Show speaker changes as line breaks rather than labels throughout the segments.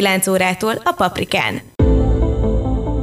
9 órától a Paprikán.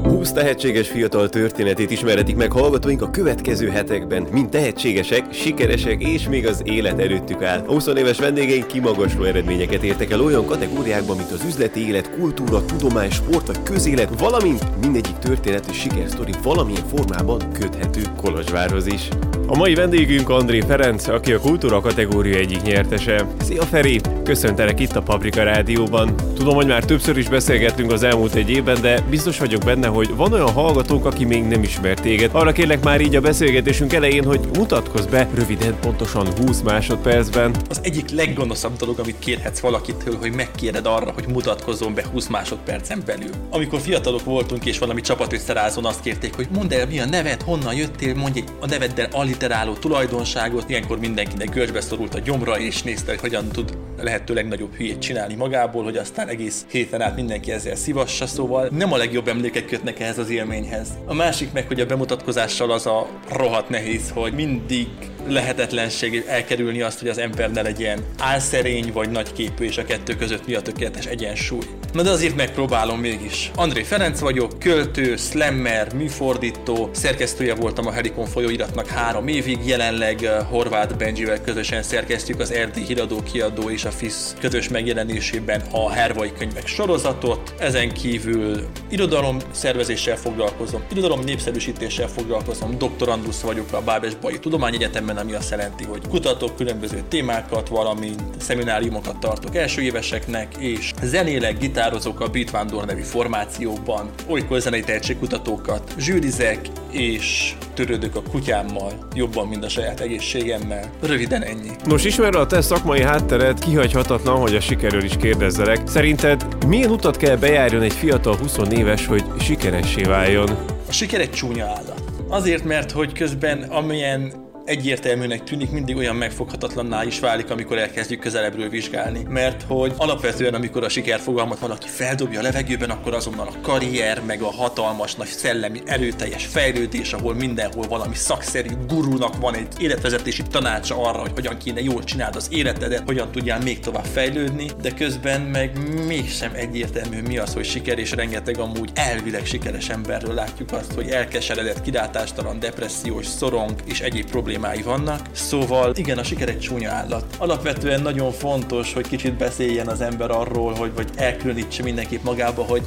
20 tehetséges fiatal történetét ismerhetik meg hallgatóink a következő hetekben, mint tehetségesek, sikeresek és még az élet előttük áll. A 20 éves vendégeink kimagasló eredményeket értek el olyan kategóriákban, mint az üzleti élet, kultúra, tudomány, sport vagy közélet, valamint mindegyik történet és sikersztori valamilyen formában köthető Kolozsvárhoz is. A mai vendégünk André Ferenc, aki a kultúra kategória egyik nyertese. Szia Feri! Köszöntelek itt a Paprika Rádióban. Tudom, hogy már többször is beszélgettünk az elmúlt egy évben, de biztos vagyok benne, hogy van olyan hallgatónk, aki még nem ismer téged. Arra kérlek már így a beszélgetésünk elején, hogy mutatkozz be röviden, pontosan 20 másodpercben.
Az egyik leggonoszabb dolog, amit kérhetsz valakitől, hogy megkéred arra, hogy mutatkozzon be 20 másodpercen belül. Amikor fiatalok voltunk és valami csapat összerázón azt kérték, hogy mondd el mi a neved, honnan jöttél, mondj a neveddel alliteráló tulajdonságot. Ilyenkor mindenkinek görcsbe szorult a gyomra és nézte, hogy hogyan tud lehető legnagyobb hülyét csinálni magából, hogy aztán egész héten át mindenki ezzel szivassa, szóval nem a legjobb emlékek kötnek ehhez az élményhez. A másik meg, hogy a bemutatkozással az a rohadt nehéz, hogy mindig lehetetlenség elkerülni azt, hogy az ember ne legyen álszerény vagy nagyképű, és a kettő között mi a tökéletes egyensúly. Na de azért megpróbálom mégis. André Ferenc vagyok, költő, slammer, műfordító, szerkesztője voltam a Helikon folyóiratnak három évig, jelenleg uh, Horváth Benjivel közösen szerkesztjük az Erdi Híradó Kiadó és a FISZ közös megjelenésében a Hervai könyvek sorozatot. Ezen kívül irodalom szervezéssel foglalkozom, irodalom népszerűsítéssel foglalkozom, doktorandusz vagyok a Bábes Bai Tudományegyetemen, ami azt jelenti, hogy kutatok különböző témákat, valamint szemináriumokat tartok első éveseknek, és zenélek, gitározok a Beat Vándor nevű formációban, olykor zenei tehetségkutatókat zsűrizek, és törődök a kutyámmal jobban, mint a saját egészségemmel. Röviden ennyi.
Nos, ismerve a te szakmai háttered, kihagyhatatlan, hogy a sikerről is kérdezzelek. Szerinted milyen utat kell bejárjon egy fiatal 20 éves, hogy sikeressé váljon?
A siker egy csúnya állat. Azért, mert hogy közben amilyen egyértelműnek tűnik, mindig olyan megfoghatatlanná is válik, amikor elkezdjük közelebbről vizsgálni. Mert hogy alapvetően, amikor a sikerfogalmat valaki feldobja a levegőben, akkor azonnal a karrier, meg a hatalmas, nagy szellemi, erőteljes fejlődés, ahol mindenhol valami szakszerű gurúnak van egy életvezetési tanácsa arra, hogy hogyan kéne jól csináld az életedet, hogyan tudjál még tovább fejlődni, de közben meg mégsem egyértelmű mi az, hogy siker, és rengeteg amúgy elvileg sikeres emberről látjuk azt, hogy elkeseredett, kilátástalan, depressziós, szorong és egyéb problémák problémái vannak, szóval igen, a siker egy csúnya állat. Alapvetően nagyon fontos, hogy kicsit beszéljen az ember arról, hogy vagy elkülönítse mindenképp magába, hogy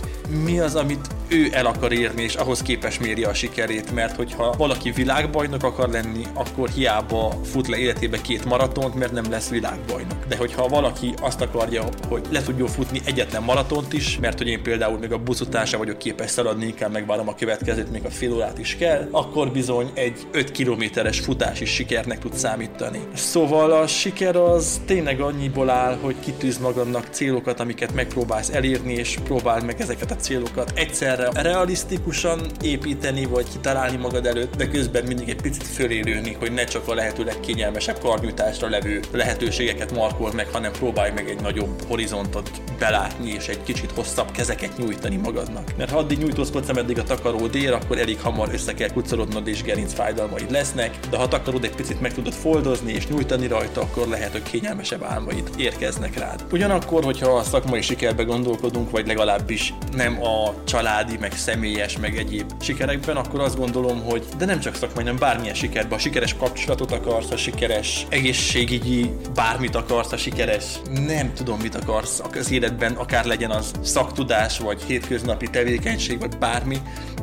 mi az, amit ő el akar érni, és ahhoz képes méri a sikerét, mert hogyha valaki világbajnok akar lenni, akkor hiába fut le életébe két maratont, mert nem lesz világbajnok. De hogyha valaki azt akarja, hogy le tudjon futni egyetlen maratont is, mert hogy én például még a buszutása vagyok képes szaladni, inkább megvárom a következőt, még a fél órát is kell, akkor bizony egy 5 kilométeres futás is sikernek tud számítani. Szóval a siker az tényleg annyiból áll, hogy kitűz magadnak célokat, amiket megpróbálsz elérni, és próbáld meg ezeket a célokat egyszerre realisztikusan építeni, vagy kitalálni magad előtt, de közben mindig egy picit fölélőni, hogy ne csak a lehető legkényelmesebb karnyújtásra levő lehetőségeket markol meg, hanem próbálj meg egy nagyobb horizontot belátni, és egy kicsit hosszabb kezeket nyújtani magadnak. Mert ha addig nyújtózkodsz, ameddig a takaró dél, akkor elég hamar össze kell kucorodnod, és gerinc fájdalmaid lesznek, de ha akarod egy picit meg tudod foldozni és nyújtani rajta, akkor lehet, hogy kényelmesebb álmaid érkeznek rád. Ugyanakkor, hogyha a szakmai sikerbe gondolkodunk, vagy legalábbis nem a családi, meg személyes, meg egyéb sikerekben, akkor azt gondolom, hogy de nem csak szakmai, hanem bármilyen sikerben, a sikeres kapcsolatot akarsz, a sikeres egészségügyi bármit akarsz, a sikeres nem tudom mit akarsz az életben, akár legyen az szaktudás, vagy hétköznapi tevékenység, vagy bármi,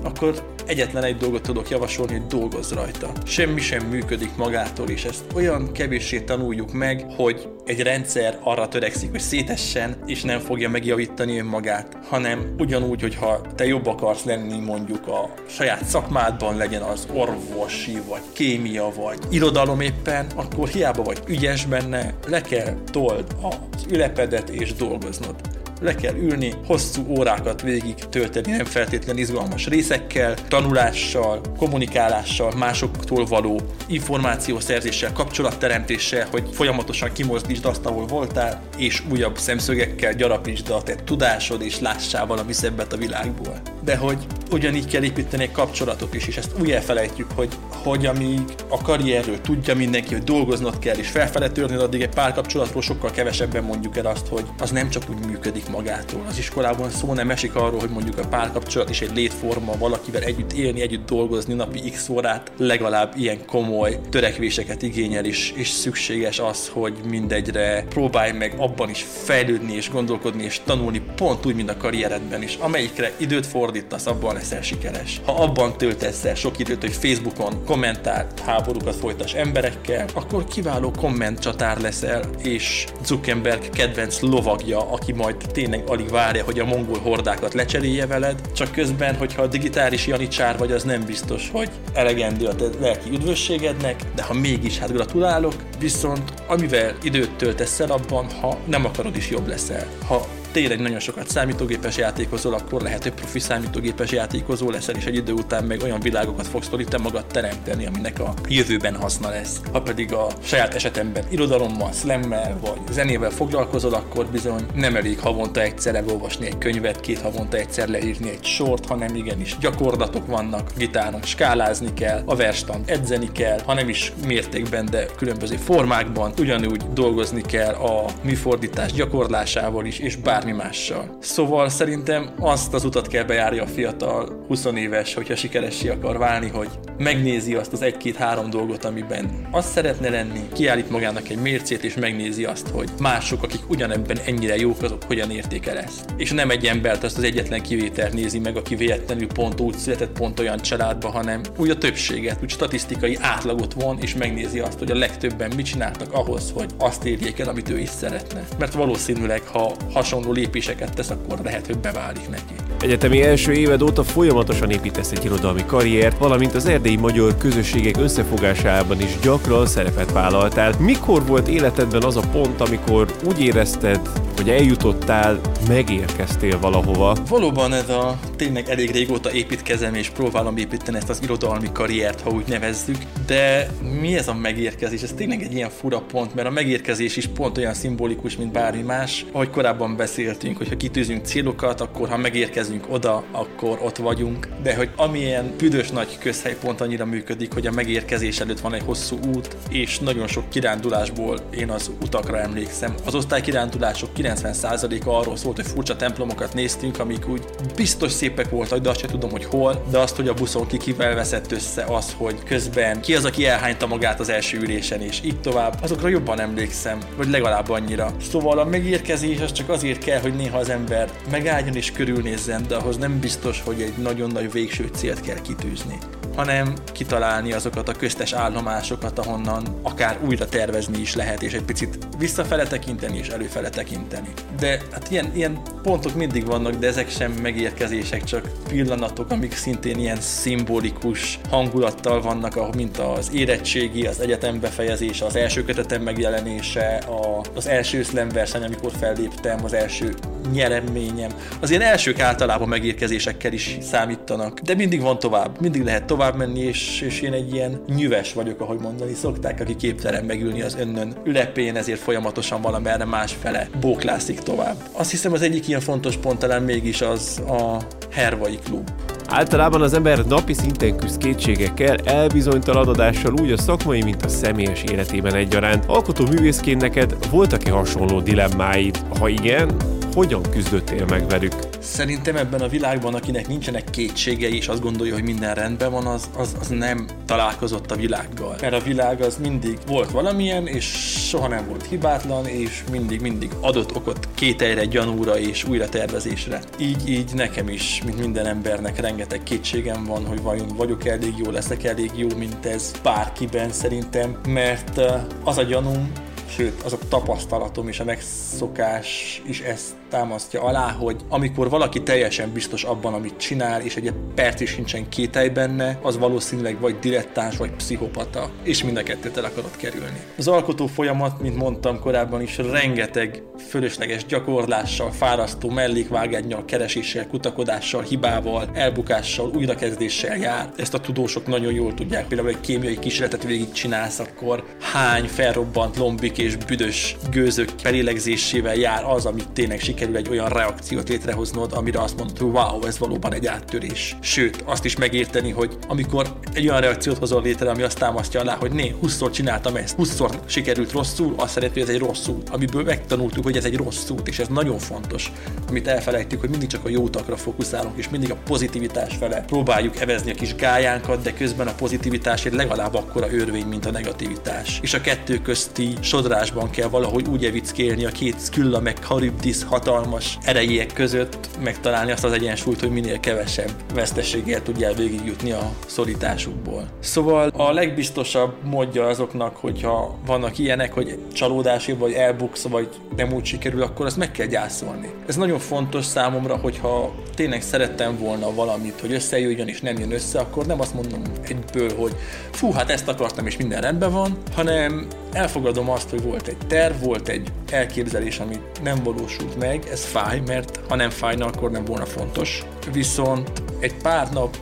akkor egyetlen egy dolgot tudok javasolni, hogy dolgozz rajta. Semmi sem működik magától, és ezt olyan kevéssé tanuljuk meg, hogy egy rendszer arra törekszik, hogy szétessen, és nem fogja megjavítani önmagát, hanem ugyanúgy, hogy ha te jó jobb akarsz lenni mondjuk a saját szakmádban, legyen az orvosi, vagy kémia, vagy irodalom éppen, akkor hiába vagy ügyes benne, le kell told az ülepedet és dolgoznod le kell ülni, hosszú órákat végig tölteni nem feltétlenül izgalmas részekkel, tanulással, kommunikálással, másoktól való információszerzéssel, kapcsolatteremtéssel, hogy folyamatosan kimozdítsd azt, ahol voltál, és újabb szemszögekkel gyarapítsd a te tudásod, és lássál valami szebbet a világból. De hogy ugyanígy kell építeni egy kapcsolatot is, és ezt úgy elfelejtjük, hogy, hogy amíg a karrierről tudja mindenki, hogy dolgoznod kell, és felfele törni, addig egy párkapcsolatról sokkal kevesebben mondjuk el azt, hogy az nem csak úgy működik magától. Az iskolában szó nem esik arról, hogy mondjuk a párkapcsolat is egy létforma, valakivel együtt élni, együtt dolgozni napi x órát, legalább ilyen komoly törekvéseket igényel is, és szükséges az, hogy mindegyre próbálj meg abban is fejlődni és gondolkodni és tanulni, pont úgy, mint a karrieredben is. Amelyikre időt fordítasz, abban leszel sikeres. Ha abban töltesz el sok időt, hogy Facebookon kommentált háborúkat folytas emberekkel, akkor kiváló kommentcsatár leszel, és Zuckerberg kedvenc lovagja, aki majd tényleg alig várja, hogy a mongol hordákat lecserélje veled, csak közben, hogyha a digitális janicsár vagy, az nem biztos, hogy elegendő a te lelki üdvösségednek, de ha mégis, hát gratulálok, viszont amivel időt töltesz el abban, ha nem akarod is jobb leszel. Ha tényleg nagyon sokat számítógépes játékozol, akkor lehet, hogy profi számítógépes játékozó leszel, és egy idő után meg olyan világokat fogsz tudni te magad teremteni, aminek a jövőben haszna lesz. Ha pedig a saját esetemben irodalommal, szlemmel vagy zenével foglalkozol, akkor bizony nem elég havonta egyszer elolvasni egy könyvet, két havonta egyszer leírni egy sort, hanem igenis gyakorlatok vannak, gitáron skálázni kell, a verstant edzeni kell, ha nem is mértékben, de különböző formákban, ugyanúgy dolgozni kell a műfordítás gyakorlásával is, és bár bármi mással. Szóval szerintem azt az utat kell bejárja a fiatal 20 éves, hogyha sikeressé akar válni, hogy megnézi azt az egy-két-három dolgot, amiben azt szeretne lenni, kiállít magának egy mércét, és megnézi azt, hogy mások, akik ugyanebben ennyire jók, azok hogyan értékel ezt. És nem egy embert, azt az egyetlen kivételt nézi meg, aki véletlenül pont úgy született, pont olyan családba, hanem úgy a többséget, úgy statisztikai átlagot von, és megnézi azt, hogy a legtöbben mit csináltak ahhoz, hogy azt érjék el, amit ő is szeretne. Mert valószínűleg, ha hasonló lépéseket tesz, akkor lehet, hogy beválik neki.
Egyetemi első éved óta folyamatosan építesz egy irodalmi karriert, valamint az erdélyi magyar közösségek összefogásában is gyakran szerepet vállaltál. Mikor volt életedben az a pont, amikor úgy érezted, hogy eljutottál, megérkeztél valahova?
Valóban ez a tényleg elég régóta építkezem és próbálom építeni ezt az irodalmi karriert, ha úgy nevezzük, de mi ez a megérkezés? Ez tényleg egy ilyen fura pont, mert a megérkezés is pont olyan szimbolikus, mint bármi más. Ahogy korábban beszéltünk, hogy ha kitűzünk célokat, akkor ha megérkezünk oda, akkor ott vagyunk. De hogy amilyen büdös nagy közhelypont annyira működik, hogy a megérkezés előtt van egy hosszú út, és nagyon sok kirándulásból én az utakra emlékszem. Az osztálykirándulások 90%-a arról szólt, hogy furcsa templomokat néztünk, amik úgy biztos szépek voltak, de azt sem tudom, hogy hol, de azt, hogy a buszon ki kivel veszett össze az, hogy közben ki az, aki elhányta magát az első ülésen, és így tovább, azokra jobban emlékszem, vagy legalább annyira. Szóval a megérkezés az csak azért kell, hogy néha az ember megálljon és körülnézzen, de ahhoz nem biztos, hogy egy nagyon nagy végső célt kell kitűzni hanem kitalálni azokat a köztes állomásokat, ahonnan akár újra tervezni is lehet, és egy picit visszafele tekinteni és előfele tekinteni. De hát ilyen, ilyen pontok mindig vannak, de ezek sem megérkezések, csak pillanatok, amik szintén ilyen szimbolikus hangulattal vannak, mint az érettségi, az egyetem befejezése, az első kötetem megjelenése, a, az első slam verseny, amikor felléptem, az első nyereményem. Az ilyen elsők általában megérkezésekkel is számítanak, de mindig van tovább, mindig lehet tovább menni, és, és én egy ilyen nyüves vagyok, ahogy mondani szokták, aki képtelen megülni az önnön ülepén, ezért folyamatosan valamerre másfele bóklászik tovább. Azt hiszem az egyik ilyen fontos pont talán mégis az a Hervai klub.
Általában az ember napi szinten küzd kétségekkel, elbizonytalanodással úgy a szakmai, mint a személyes életében egyaránt. Alkotó művészként neked voltak-e hasonló dilemmáid? Ha igen, hogyan küzdöttél meg velük?
Szerintem ebben a világban, akinek nincsenek kétségei, és azt gondolja, hogy minden rendben van, az, az, az nem találkozott a világgal. Mert a világ az mindig volt valamilyen, és soha nem volt hibátlan, és mindig, mindig adott okot kételyre, gyanúra és újra tervezésre. Így, így nekem is, mint minden embernek rengeteg kétségem van, hogy vajon vagyok elég jó, leszek elég jó, mint ez bárkiben szerintem, mert az a gyanúm, sőt, az a tapasztalatom és a megszokás is ezt támasztja alá, hogy amikor valaki teljesen biztos abban, amit csinál, és egy perc is sincsen kételj benne, az valószínűleg vagy dilettáns, vagy pszichopata, és mind a kettőt el akarod kerülni. Az alkotó folyamat, mint mondtam korábban is, rengeteg fölösleges gyakorlással, fárasztó mellékvágányjal, kereséssel, kutakodással, hibával, elbukással, újrakezdéssel jár. Ezt a tudósok nagyon jól tudják. Például egy kémiai kísérletet végigcsinálsz, akkor hány felrobbant lombik és büdös gőzök pelélegzésével jár az, amit tényleg sikerül egy olyan reakciót létrehoznod, amire azt mondod, hogy wow, ez valóban egy áttörés. Sőt, azt is megérteni, hogy amikor egy olyan reakciót hozol létre, ami azt támasztja alá, hogy né, 20-szor csináltam ezt, 20-szor sikerült rosszul, azt szeretné, hogy ez egy rossz út, amiből megtanultuk, hogy ez egy rossz út, és ez nagyon fontos, amit elfelejtjük, hogy mindig csak a jótakra fókuszálunk, és mindig a pozitivitás fele próbáljuk evezni a kis gályánkat, de közben a pozitivitás egy legalább akkora örvény, mint a negativitás. És a kettő közti sodrásban kell valahogy úgy evickélni a két Skylla meg Charybdis hatalmas erejék között, megtalálni azt az egyensúlyt, hogy minél kevesebb veszteséggel tudjál végigjutni a szorításukból. Szóval a legbiztosabb módja azoknak, hogyha vannak ilyenek, hogy csalódási vagy elbuksz, vagy nem úgy sikerül, akkor azt meg kell gyászolni. Ez nagyon fontos számomra, hogyha tényleg szerettem volna valamit, hogy összejöjjön és nem jön össze, akkor nem azt mondom egyből, hogy fú, hát ezt akartam és minden rendben van, hanem elfogadom azt, hogy volt egy terv, volt egy elképzelés, ami nem valósult meg, ez fáj, mert ha nem fájna, akkor nem volna fontos. Viszont egy pár nap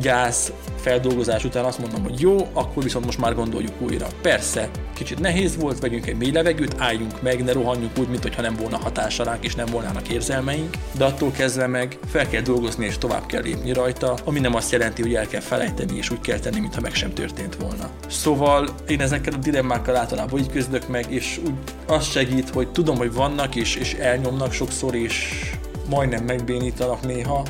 gyász feldolgozás után azt mondom, hogy jó, akkor viszont most már gondoljuk újra. Persze, kicsit nehéz volt, vegyünk egy mély levegőt, álljunk meg, ne rohanjunk úgy, mintha nem volna hatása ránk és nem volnának érzelmeink, de attól kezdve meg fel kell dolgozni és tovább kell lépni rajta, ami nem azt jelenti, hogy el kell felejteni és úgy kell tenni, mintha meg sem történt volna. Szóval én ezekkel a dilemmákkal általában így küzdök meg, és úgy az segít, hogy tudom, hogy vannak és, és elnyomnak sokszor, és majdnem megbénítanak néha,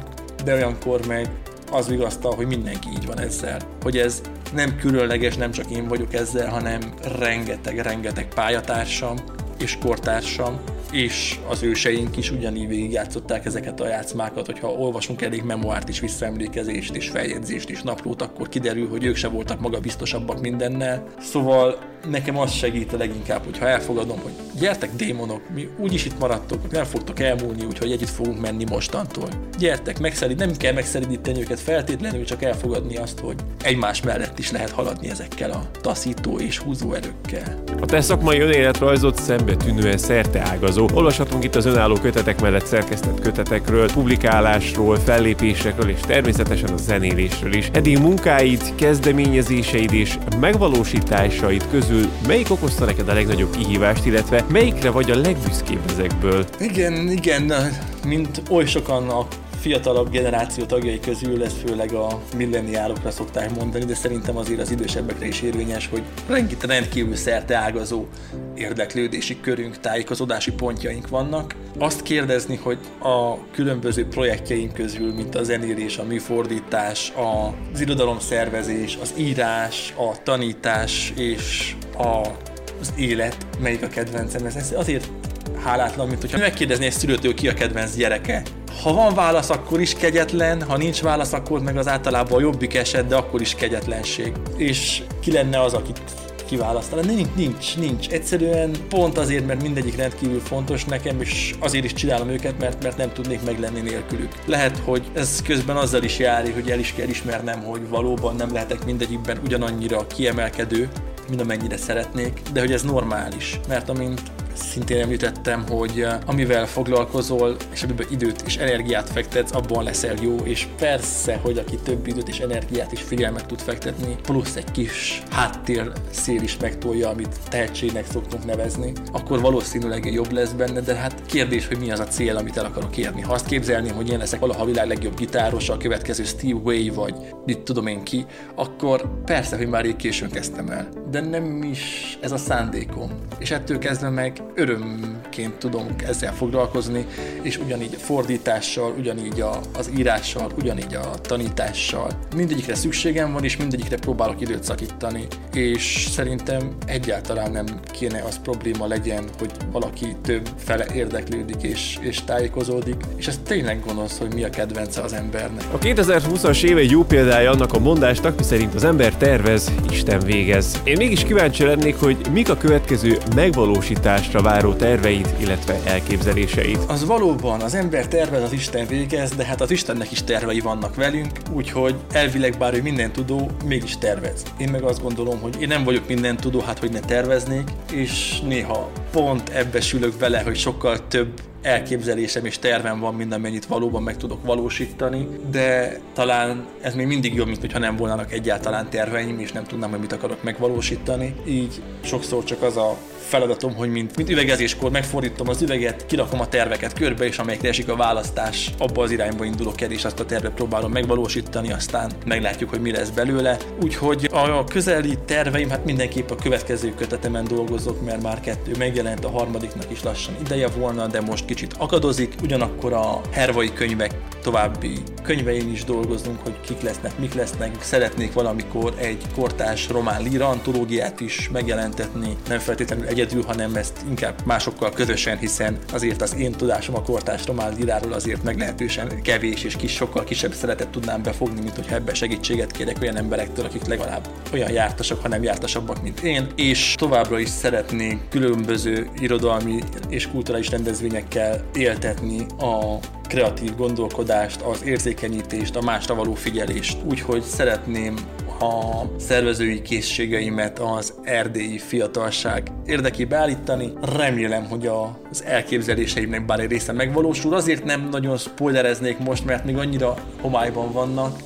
de olyankor meg az vigasztal, hogy mindenki így van ezzel. Hogy ez nem különleges, nem csak én vagyok ezzel, hanem rengeteg-rengeteg pályatársam és kortársam, és az őseink is ugyanígy végigjátszották ezeket a játszmákat, hogyha olvasunk elég memoárt is, visszaemlékezést és feljegyzést és naplót, akkor kiderül, hogy ők se voltak magabiztosabbak mindennel. Szóval nekem az segít a leginkább, hogyha elfogadom, hogy gyertek démonok, mi úgyis itt maradtok, nem fogtok elmúlni, úgyhogy együtt fogunk menni mostantól. Gyertek, megszerid, nem kell megszeridíteni őket feltétlenül, csak elfogadni azt, hogy egymás mellett is lehet haladni ezekkel a taszító és húzó erőkkel.
A te szakmai önéletrajzot szembe tűnően szerte ágazó. Olvashatunk itt az önálló kötetek mellett szerkesztett kötetekről, publikálásról, fellépésekről és természetesen a zenélésről is. Eddig munkáid, kezdeményezéseid és megvalósításaid közül melyik okozta neked a legnagyobb kihívást, illetve melyikre vagy a legbüszkébb ezekből?
Igen, igen, mint oly sokan a fiatalabb generáció tagjai közül ez főleg a milleniálokra szokták mondani, de szerintem azért az idősebbekre is érvényes, hogy rengeteg rendkívül szerte ágazó érdeklődési körünk, tájékozódási pontjaink vannak. Azt kérdezni, hogy a különböző projektjeink közül, mint a zenélés, a műfordítás, az irodalomszervezés, az írás, a tanítás és a, az élet, melyik a kedvencem. Ez azért hálátlan, mint hogyha megkérdezné egy szülőtől ki a kedvenc gyereke. Ha van válasz, akkor is kegyetlen, ha nincs válasz, akkor meg az általában a jobbik eset, de akkor is kegyetlenség. És ki lenne az, akit kiválasztani. Nincs, nincs, nincs. Egyszerűen pont azért, mert mindegyik rendkívül fontos nekem, és azért is csinálom őket, mert, mert nem tudnék meglenni nélkülük. Lehet, hogy ez közben azzal is jár, hogy el is kell ismernem, hogy valóban nem lehetek mindegyikben ugyanannyira kiemelkedő, mint amennyire szeretnék, de hogy ez normális, mert amint szintén említettem, hogy eh, amivel foglalkozol, és amiben időt és energiát fektetsz, abban leszel jó, és persze, hogy aki több időt és energiát és figyelmet tud fektetni, plusz egy kis háttér szél is megtolja, amit tehetségnek szoktunk nevezni, akkor valószínűleg jobb lesz benne, de hát kérdés, hogy mi az a cél, amit el akarok érni. Ha azt képzelném, hogy én leszek valaha a világ legjobb gitáros, a következő Steve Way, vagy mit tudom én ki, akkor persze, hogy már rég későn kezdtem el. De nem is ez a szándékom. És ettől kezdve meg örömként tudunk ezzel foglalkozni, és ugyanígy a fordítással, ugyanígy a, az írással, ugyanígy a tanítással. Mindegyikre szükségem van, és mindegyikre próbálok időt szakítani, és szerintem egyáltalán nem kéne az probléma legyen, hogy valaki több fele érdeklődik és, és tájékozódik, és ez tényleg gonosz, hogy mi a kedvence az embernek.
A 2020-as év egy jó példája annak a mondásnak, miszerint az ember tervez, Isten végez. Én mégis kíváncsi lennék, hogy mik a következő megvalósításra váró terveid, illetve elképzeléseid.
Az valóban, az ember tervez, az Isten végez, de hát az Istennek is tervei vannak velünk, úgyhogy elvileg bár ő minden tudó, mégis tervez. Én meg azt gondolom, hogy én nem vagyok minden tudó, hát hogy ne terveznék, és néha pont ebbe sülök bele, hogy sokkal több elképzelésem és tervem van, mint amennyit valóban meg tudok valósítani, de talán ez még mindig jobb, mint hogyha nem volnának egyáltalán terveim, és nem tudnám, hogy mit akarok megvalósítani. Így sokszor csak az a feladatom, hogy mint, mint üvegezéskor megfordítom az üveget, kirakom a terveket körbe, és amelyikre esik a választás, abba az irányba indulok el, és azt a tervet próbálom megvalósítani, aztán meglátjuk, hogy mi lesz belőle. Úgyhogy a közeli terveim, hát mindenképp a következő kötetemen dolgozok, mert már kettő megjelent, a harmadiknak is lassan ideje volna, de most kicsit akadozik. Ugyanakkor a hervai könyvek további könyvein is dolgozunk, hogy kik lesznek, mik lesznek. Szeretnék valamikor egy kortás román líra antológiát is megjelentetni, nem feltétlenül egyedül, hanem ezt inkább másokkal közösen, hiszen azért az én tudásom a kortás román líráról azért meglehetősen kevés és kis, sokkal kisebb szeretet tudnám befogni, mint hogy ebbe segítséget kérek olyan emberektől, akik legalább olyan jártasak, hanem jártasabbak, mint én, és továbbra is szeretnék különböző irodalmi és kulturális rendezvényekkel éltetni a kreatív gondolkodást, az érzékenyítést, a másra való figyelést. Úgyhogy szeretném a szervezői készségeimet az erdélyi fiatalság érdekébe állítani. Remélem, hogy az elképzeléseimnek bár egy része megvalósul. Azért nem nagyon spoilereznék most, mert még annyira homályban vannak,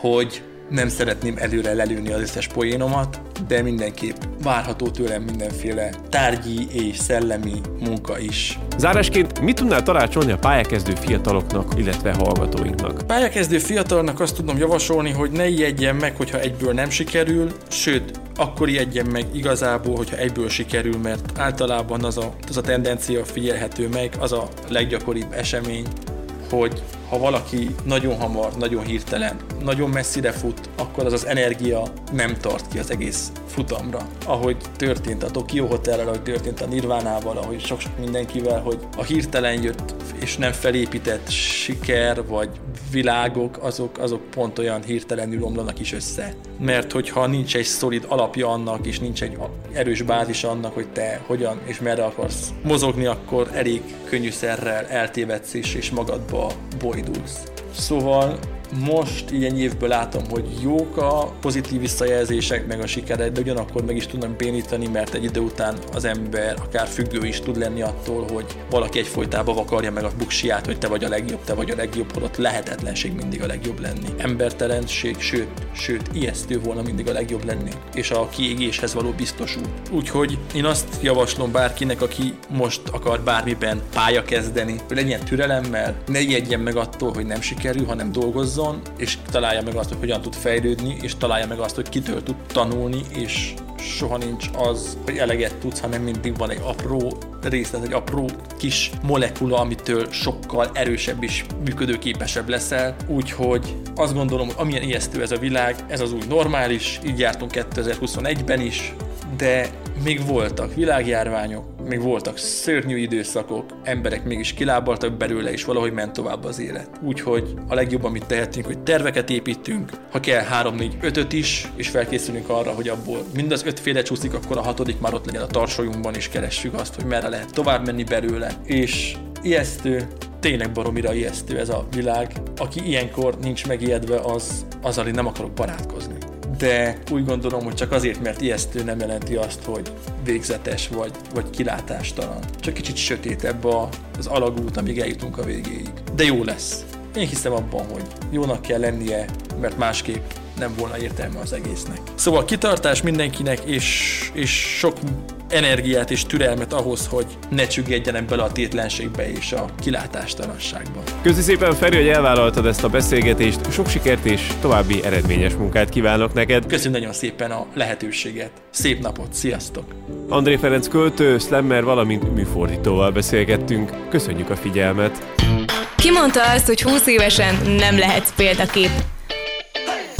hogy nem szeretném előre lelőni az összes poénomat, de mindenképp várható tőlem mindenféle tárgyi és szellemi munka is.
Zárásként mit tudnál tanácsolni a pályakezdő fiataloknak, illetve hallgatóinknak?
Pályakezdő fiatalnak azt tudom javasolni, hogy ne ijedjen meg, hogyha egyből nem sikerül, sőt, akkor ijedjen meg igazából, hogyha egyből sikerül, mert általában az a, az a tendencia figyelhető meg, az a leggyakoribb esemény, hogy ha valaki nagyon hamar, nagyon hirtelen, nagyon messzire fut, akkor az az energia nem tart ki az egész futamra. Ahogy történt a Tokyo Hotel, ahogy történt a Nirvánával, ahogy sok-sok mindenkivel, hogy a hirtelen jött és nem felépített siker vagy világok, azok, azok pont olyan hirtelenül omlanak is össze. Mert hogyha nincs egy szolid alapja annak, és nincs egy erős bázis annak, hogy te hogyan és merre akarsz mozogni, akkor elég könnyűszerrel eltévedsz és, és magadba bojdulsz. Szóval most ilyen évből látom, hogy jók a pozitív visszajelzések, meg a sikerek, de ugyanakkor meg is tudnak bénítani, mert egy idő után az ember akár függő is tud lenni attól, hogy valaki egyfolytában vakarja meg a buksiát, hogy te vagy a legjobb, te vagy a legjobb, holott lehetetlenség mindig a legjobb lenni. Embertelenség, sőt, sőt, ijesztő volna mindig a legjobb lenni, és a kiégéshez való biztos út. Úgyhogy én azt javaslom bárkinek, aki most akar bármiben pálya kezdeni, hogy legyen türelemmel, ne ijedjen meg attól, hogy nem sikerül, hanem dolgozzon, dolgozzon, és találja meg azt, hogy hogyan tud fejlődni, és találja meg azt, hogy kitől tud tanulni, és soha nincs az, hogy eleget tudsz, hanem mindig van egy apró részlet, egy apró kis molekula, amitől sokkal erősebb és működőképesebb leszel. Úgyhogy azt gondolom, hogy amilyen ijesztő ez a világ, ez az új normális, így jártunk 2021-ben is, de még voltak világjárványok, még voltak szörnyű időszakok, emberek mégis kilábaltak belőle, és valahogy ment tovább az élet. Úgyhogy a legjobb, amit tehetünk, hogy terveket építünk, ha kell 3-4-5-öt is, és felkészülünk arra, hogy abból mind az ötféle csúszik, akkor a hatodik már ott legyen a tarsolyunkban, és keressük azt, hogy merre lehet tovább menni belőle. És ijesztő, tényleg baromira ijesztő ez a világ. Aki ilyenkor nincs megijedve, az, azzal én nem akarok barátkozni de úgy gondolom, hogy csak azért, mert ijesztő nem jelenti azt, hogy végzetes vagy, vagy kilátástalan. Csak kicsit sötétebb az alagút, amíg eljutunk a végéig. De jó lesz. Én hiszem abban, hogy jónak kell lennie, mert másképp nem volna értelme az egésznek. Szóval kitartás mindenkinek, és, és sok energiát és türelmet ahhoz, hogy ne csüggedjenek bele a tétlenségbe és a kilátástalanságba.
Köszi szépen Feri, hogy elvállaltad ezt a beszélgetést, sok sikert és további eredményes munkát kívánok neked.
Köszönöm nagyon szépen a lehetőséget. Szép napot, sziasztok!
André Ferenc költő, slammer, valamint műfordítóval beszélgettünk. Köszönjük a figyelmet!
Ki mondta azt, hogy 20 évesen nem lehetsz példakép?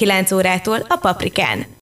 19 órától a Paprikán.